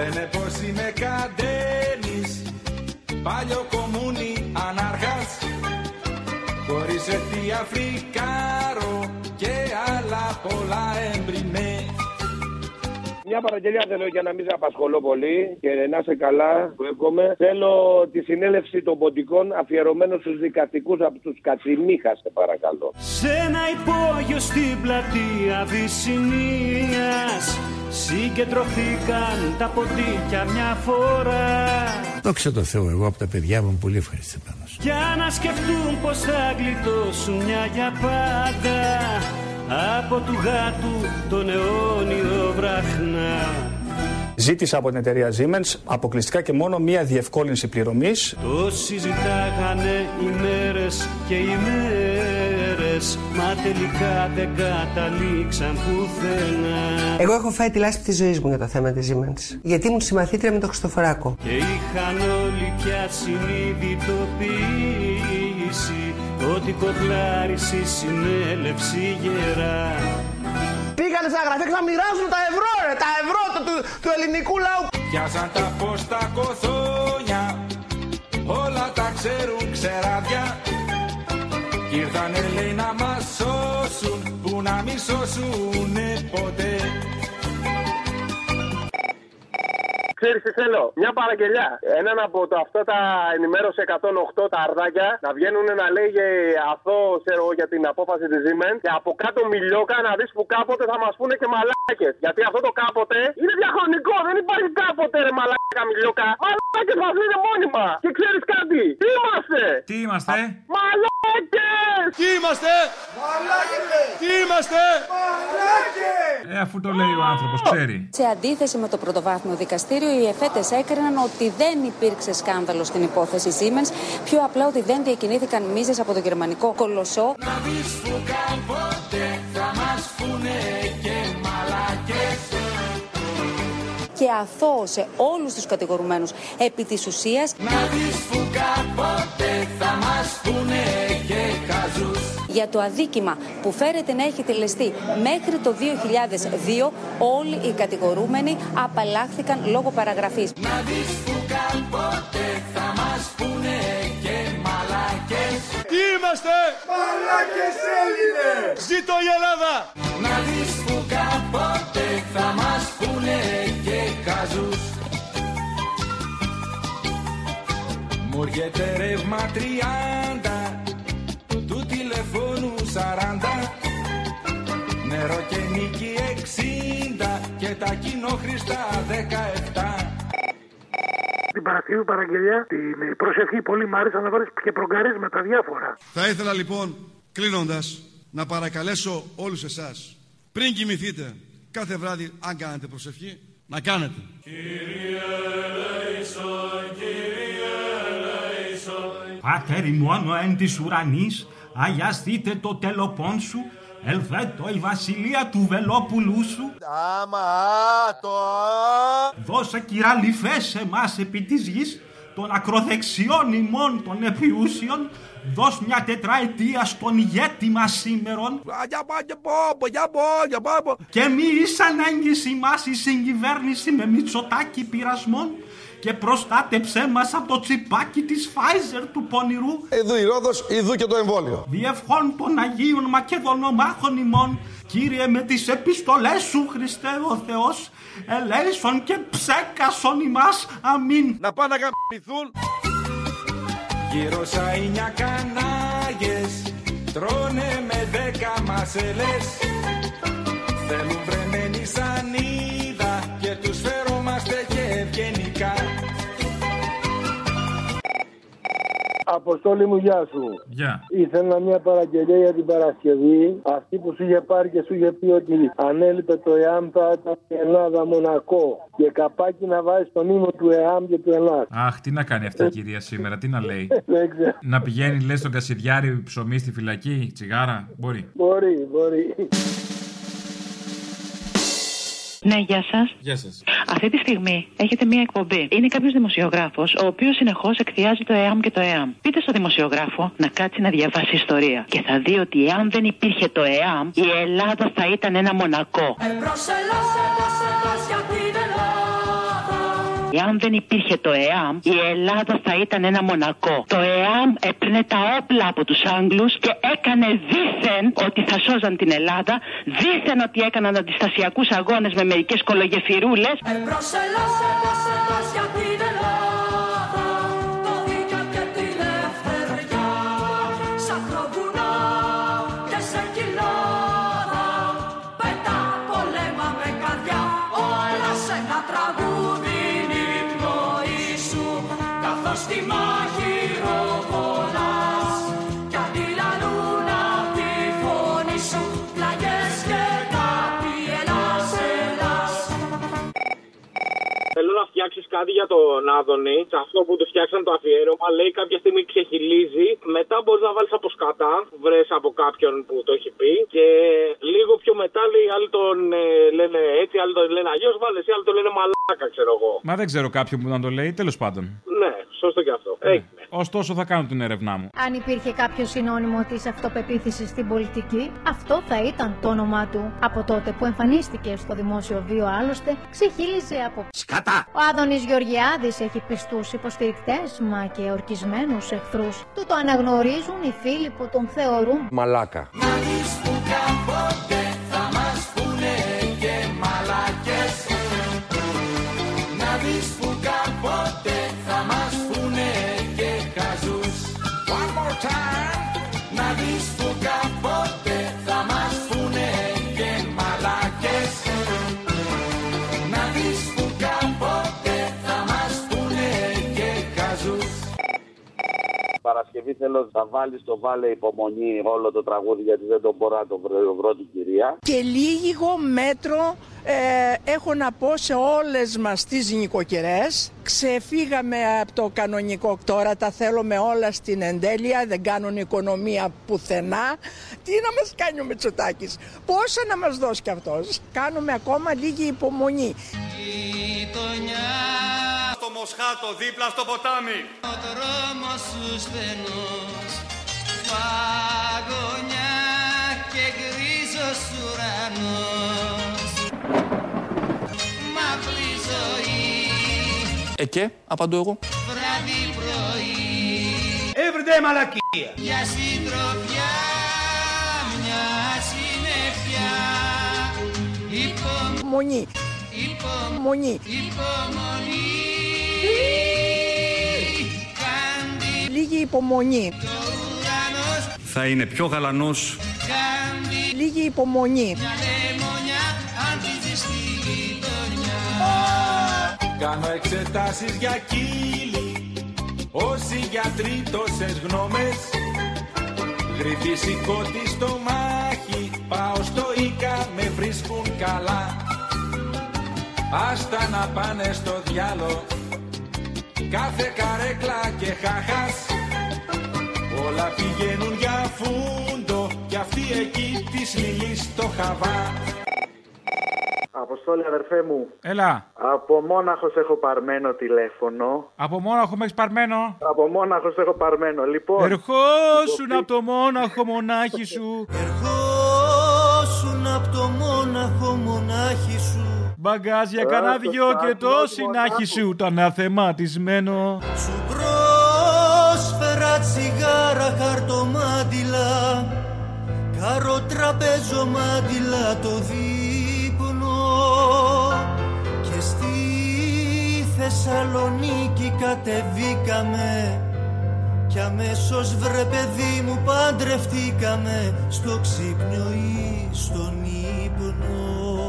Λένε πως είμαι καντένης Παλιό κομμούνι ανάρχας. Χωρίς αιτία φρικάρο Και άλλα πολλά εμπριμέ Μια παραγγελία θέλω για να μην σε απασχολώ πολύ και να είσαι καλά, που εύχομαι. Θέλω τη συνέλευση των ποντικών αφιερωμένο στους δικαστικούς από τους Κατσιμίχας, σε παρακαλώ. Σε ένα υπόγειο στην πλατεία Βυσσινίας Συγκεντρωθήκαν τα ποντίκια μια φορά Δόξα τω Θεώ, εγώ από τα παιδιά μου είμαι πολύ ευχαριστημένος. Για να σκεφτούν πως θα γλιτώσουν μια για πάντα Από του γάτου τον αιώνιο βραχνά Ζήτησα από την εταιρεία Siemens αποκλειστικά και μόνο μία διευκόλυνση πληρωμής. Το συζητάγανε ημέρες και ημέρες Μα τελικά δεν καταλήξαν πουθενά Εγώ έχω φάει τη λάσπη της ζωής μου για το θέμα της Siemens. Γιατί ήμουν συμμαθήτρια με τον Χριστοφοράκο. Και είχαν όλοι πια συνειδητοποιήσει Ότι κοκλάρισε η συνέλευση γερά. Πήγανε στα γραφεία να μοιράζουν τα ευρώ, ρε, τα ευρώ του, του, του ελληνικού λαού. Πιάσαν τα πόστα κοθόνια Όλα τα ξέρουν ξεράδια. Κι ήρθανε λέει να μας σώσουν Που να μη σώσουνε ποτέ Ξέρεις τι θέλω, μια παραγγελιά. Έναν από το, αυτά τα ενημέρωση 108 τα αρδάκια να βγαίνουν να λέει αυτό ξέρω, για την απόφαση της Siemens και από κάτω μιλιόκα να δεις που κάποτε θα μας πούνε και μαλάκες. Γιατί αυτό το κάποτε είναι διαχρονικό, δεν υπάρχει κάποτε ρε μαλάκα μιλιόκα. Μαλάκες μας λένε μόνιμα. Και ξέρεις κάτι, τι είμαστε. Τι είμαστε, Μαλάκες! Τι είμαστε! Μαλάκες! Τι είμαστε! Μαλάκες! ε, αφού το λέει ο άνθρωπος, ξέρει. Σε αντίθεση με το πρωτοβάθμιο δικαστήριο, οι εφέτες έκριναν ότι δεν υπήρξε σκάνδαλο στην υπόθεση Siemens, πιο απλά ότι δεν διακινήθηκαν μίζες από το γερμανικό κολοσσό. Να δεις που κάποτε θα μας πούνε και μαλακές και αθώωσε όλους τους κατηγορουμένους επί της ουσίας Να δεις που κάποτε για το αδίκημα που φέρεται να έχει τελεστεί μέχρι το 2002 όλοι οι κατηγορούμενοι απαλλάχθηκαν λόγω παραγραφής. Να δεις που κάποτε θα μας πούνε και μαλακές Τι είμαστε! Μαλάκες Έλληνες! Ζήτω η Ελλάδα! Να δεις που κάποτε θα μας πούνε και χαζούς Μου έρχεται ρεύμα τριάντα Του τηλεφώνου σαράντα Νερό και νίκη εξήντα Και τα κοινόχρηστα δεκαεφτά Την Παρασκευή παραγγελιά, την προσευχή πολύ μ' άρεσε να βάλεις και προγκαρίσματα διάφορα. Θα ήθελα λοιπόν, κλείνοντας, να παρακαλέσω όλους εσάς, πριν κοιμηθείτε, κάθε βράδυ, αν κάνετε προσευχή, να κάνετε. Πάτερ ημών εν της ουρανής, αγιαστείτε το τελοπών σου, ελθέτω η βασιλεία του Βελόπουλου σου. Άμα, το Δώσε κυραλιφές σε εμάς επί της γης, των ακροδεξιών ημών των επιούσιων, δώσ' μια τετραετία στον ηγέτη μας σήμερον, και μη εις ανάγκηση μας η συγκυβέρνηση με μυτσοτάκι πειρασμών, και προστάτεψέ μας από το τσιπάκι της Pfizer του πονηρού, Εδώ η Ρόδος, ειδού και το εμβόλιο. διευχών των Αγίων Μακεδονομάχων ημών, Κύριε με τις επιστολές σου Χριστέ ο Θεός, ελέησον και ψέκασον ημάς, αμήν. Να πάνε να γαμπηθούν. Γύρω σαΐνια κανάγες Τρώνε με δέκα μασελές Θέλουν βρεμένη σανίδα Αποστόλη μου, γεια σου. Γεια. Ήθελα μια παραγγελία για την Παρασκευή. Αυτή που σου είχε πάρει και σου είχε πει ότι αν έλειπε το ΕΑΜ θα ήταν η Ελλάδα Μονακό. Και καπάκι να βάζεις στον ύμο του ΕΑΜ και του ΕΛΑΣ. Αχ, τι να κάνει αυτή η κυρία σήμερα, τι να λέει. Δεν ξέρω. να πηγαίνει, λες, στον Κασιδιάρη ψωμί στη φυλακή, τσιγάρα. Μπορεί. Μπορεί, μπορεί. Ναι, γεια σας. Γεια σας. Αυτή τη στιγμή έχετε μία εκπομπή. Είναι κάποιος δημοσιογράφος, ο οποίος συνεχώς εκθιάζει το ΕΑΜ και το ΕΑΜ. Πείτε στο δημοσιογράφο να κάτσει να διαβάσει ιστορία. Και θα δει ότι εάν δεν υπήρχε το ΕΑΜ, η Ελλάδα θα ήταν ένα μονακό. Εμπρός Εάν δεν υπήρχε το ΕΑΜ, η Ελλάδα θα ήταν ένα μονακό. Το ΕΑΜ έπαιρνε τα όπλα από τους Άγγλους και έκανε δίθεν ότι θα σώζαν την Ελλάδα, δίθεν ότι έκαναν αντιστασιακούς αγώνες με μερικές κολογεφυρούλες. Εμπρός φτιάξεις κάτι για τον Άδωνη. Σε αυτό που του φτιάξαν το αφιέρωμα, λέει κάποια στιγμή ξεχυλίζει. Μετά μπορείς να βάλεις από σκατά. Βρες από κάποιον που το έχει πει. Και λίγο πιο μετά λέει άλλοι τον ε, λένε έτσι, άλλοι τον λένε αλλιώς. Βάλε εσύ, άλλοι τον λένε μαλάκα, ξέρω εγώ. Μα δεν ξέρω κάποιον που να το λέει, τέλος πάντων. Ναι, σωστό και αυτό. Ναι. Ωστόσο θα κάνω την έρευνά μου. Αν υπήρχε κάποιο συνώνυμο της αυτοπεποίθησης στην πολιτική, αυτό θα ήταν το όνομά του. Από τότε που εμφανίστηκε στο δημόσιο βίο, άλλωστε, ξεχύλιζε από Σκατά! Ο Άδωνης Γεωργιάδης έχει πιστούς υποστηρικτές, μα και ορκισμένους εχθρούς. Του το αναγνωρίζουν οι φίλοι που τον θεωρούν Μαλάκα. Να Παρασκευή θέλω να βάλεις το βάλε υπομονή όλο το τραγούδι γιατί δεν τον μπορώ να το βρω, βρω την κυρία. Και λίγο μέτρο ε, έχω να πω σε όλες μας τις νοικοκυρές. Ξεφύγαμε από το κανονικό τώρα, τα θέλουμε όλα στην εντέλεια, δεν κάνουν οικονομία πουθενά. Τι να μας κάνει ο Μητσοτάκης, πόσα να μας δώσει κι αυτός; Κάνουμε ακόμα λίγη υπομονή. Στο Μοσχάτο δίπλα στο ποτάμι Ο δρόμος σου στενός Παγωνιά και γκρίζος ουρανός Μαύρη ζωή Ε και, απαντώ εγώ. βράδυ πρωί Everyday μαλακία. Για συντροφιά μια συννεφιά Υπομονή. Υπομονή. Υπομονή Λίγη υπομονή. Θα είναι πιο γαλανός Λίγη υπομονή. λεμονιά αν τη ζεστή γειτονιά Κάνω εξετάσεις για κύλι Όσοι γιατροί τόσες γνώμες Γρυφή σηκώτη στο μάχη Πάω στο Ίκα με βρίσκουν καλά Άστα να πάνε στο διάλο Κάθε καρέκλα και χάχας Όλα πηγαίνουν για φούντο Κι αυτή εκεί της λιλής το χαβά Αποστόλη, αδερφέ μου. Έλα. Από Μόναχος έχω παρμένο τηλέφωνο. Από Μόναχο με έχεις παρμένο; Από Μόναχος έχω παρμένο. Λοιπόν. Ερχόσουν από το Μόναχο μονάχη σου. Ερχόσουν από το μόναχο μονάχη σου Μπαγκάζια κανένα δυο και το συνάχη σου το αναθεμάτισμένο. Σου κατεβήκαμε. Κι αμέσως βρε παιδί μου παντρευτήκαμε. Στο ξύπνιο ή στον ύπνο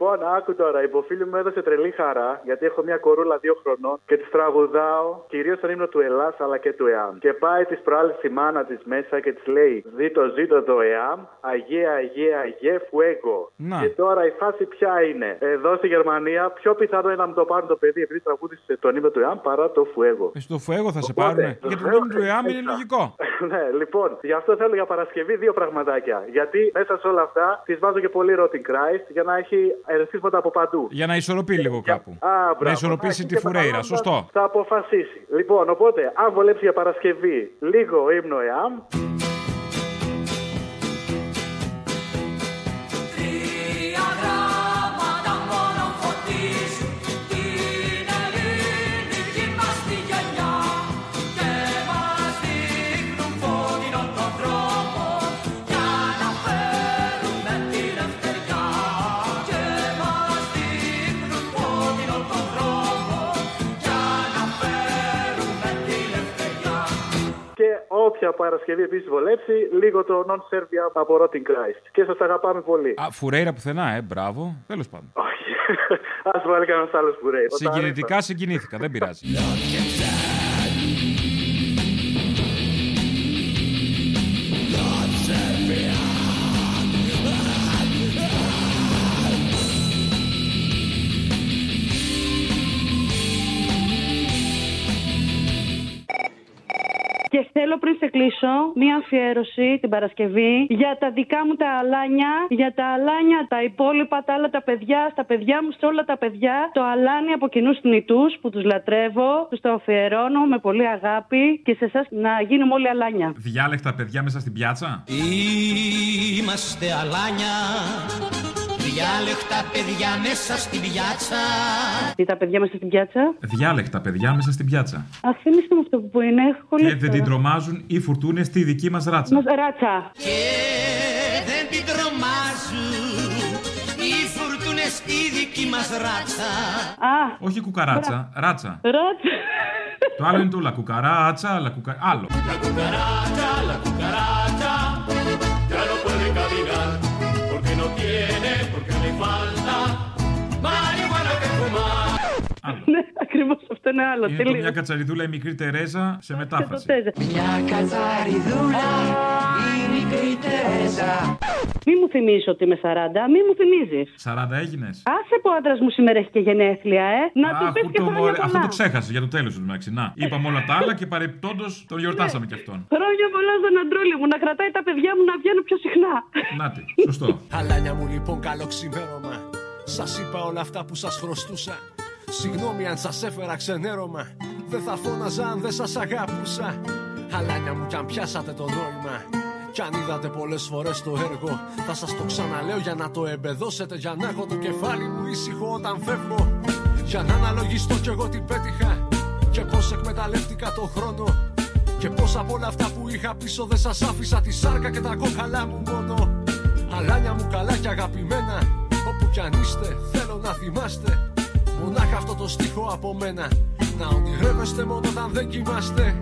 Λοιπόν, άκου τώρα. Η υποφίλη μου έδωσε τρελή χαρά γιατί έχω μια κορούλα δύο χρονών και της τραγουδάω κυρίως τον ύμνο του Ελλάς αλλά και του ΕΑΜ. Και πάει της προάλλης η μάνα της μέσα και της λέει: Ζήτω, ζήτω το ΕΑΜ, Αγία, Αγία, Αγίε, Φουέγκο. Να. Και τώρα η φάση ποια είναι; Εδώ στη Γερμανία, πιο πιθανό είναι να μου το πάρουν το παιδί επειδή τραγούδισε τον ύμνο του ΕΑΜ παρά το Φουέγκο. Ε, Στο φουέγο θα σε Οπότε, πάρουνε. Για τον νόμο του ΕΑΜ είναι λογικό. ναι, λοιπόν, γι' αυτό θέλω για Παρασκευή δύο πραγματάκια. Γιατί μέσα σε όλα αυτά της βάζω και πολύ Rotting Christ για να έχει ερεθίσματα από παντού. Για να ισορροπεί λίγο κάπου. Α, μπράβο. Να ισορροπήσει έχει τη και φουρέιρα. μετανόντα, Σωστό. Θα αποφασίσει. Λοιπόν, οπότε, αν βολέψει για Παρασκευή λίγο ύμνο ΕΑΜ. Όποια Παρασκευή επίσης βολέψει, λίγο το Non-Serbia από Rotting Christ. Και σας αγαπάμε πολύ. Α, φουρέιρα πουθενά, ε, μπράβο. Τέλος πάντων. Α βάλει κανένας άλλος που ρέει. Συγκινητικά συγκινήθηκα, δεν πειράζει. Θέλω πριν σε κλείσω μία αφιέρωση την Παρασκευή για τα δικά μου τα αλάνια, για τα αλάνια, τα υπόλοιπα, τα άλλα τα παιδιά, στα παιδιά μου, σε όλα τα παιδιά. Το αλάνι από κοινού θνητού που τους λατρεύω, τους το αφιερώνω με πολύ αγάπη και σε εσάς να γίνουμε όλοι αλάνια. Διάλεκτα παιδιά μέσα στην πιάτσα. Είμαστε αλάνια Διάλεκτα παιδιά μέσα στην πιάτσα Τι τα παιδιά μέσα στην πιάτσα; Διάλεκτα παιδιά μέσα στην πιάτσα. Α, θυμίστε μου αυτό που είναι. Έχω Και κολλήσει δεν την τώρα. τρομάζουν οι φουρτούνες στη δική μας ράτσα. Μας- Ράτσα. Και δεν την τρομάζουν Οι φουρτούνες στη δική μας ράτσα Α, Όχι κουκαράτσα, ράτσα. ράτσα. Το άλλο είναι το λα κουκαράτσα, λα κουκα... Άλλο. cucaracha, la cucaracha, ya no puede caminar, porque no tiene, Ναι, ακριβώς αυτό είναι άλλο. Είναι το τελείως. μια κατσαριδούλα η μικρή Τερέζα σε μετάφραση. Τέζα. Μια κατσαριδούλα, Μη μου θυμίσει ότι είμαι 40, μη μου θυμίζεις. 40 έγινες. Άσε που ο άντρας μου σήμερα έχει και γενέθλια, ε. Να του πεις Αχ, και το χρόνια μωρέ, πολλά. αυτό το ξέχασες για το τέλος του μεταξύ. Να, είπαμε όλα τα άλλα και παρεπτόντω τον γιορτάσαμε κι αυτόν. Χρόνια πολλά στον αντρούλη μου, να κρατάει τα παιδιά μου να βγαίνουν πιο συχνά. Νάτι, σωστό. Αλάνια μου λοιπόν καλό ξημέρωμα Σας είπα όλα αυτά που σας χρωστούσα Συγγνώμη αν σας έφερα ξενέρωμα Δεν θα φώναζα αν δεν σας αγάπουσα Αλάνια μου κι αν πιάσατε το νόημα κι αν είδατε πολλές φορές το έργο Θα σας το ξαναλέω για να το εμπεδώσετε Για να έχω το κεφάλι μου ήσυχο όταν φεύγω. Για να αναλογιστώ κι εγώ τι πέτυχα Και πως εκμεταλλεύτηκα το χρόνο. Και πως από όλα αυτά που είχα πίσω δεν σας άφησα Τη σάρκα και τα κόκαλά μου μόνο. Αλάνια μου καλά και αγαπημένα Όπου κι αν είστε θέλω να θυμάστε. Μονάχα αυτό το στίχο από μένα. Να ονειρεύεστε μόνο όταν δεν κοιμάστε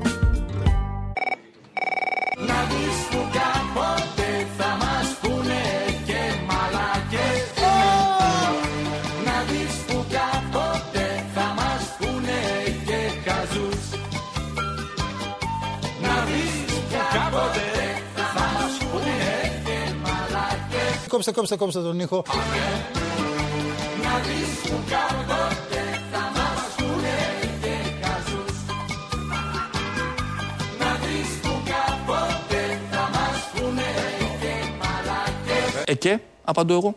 Κόψτε, κόψτε, κόψτε τον ήχο. Να δεις που κάποτε θα μας πούνε και καζούς Να δεις που κάποτε θα μας πούνε και μαλάκες Ε και, απαντώ εγώ.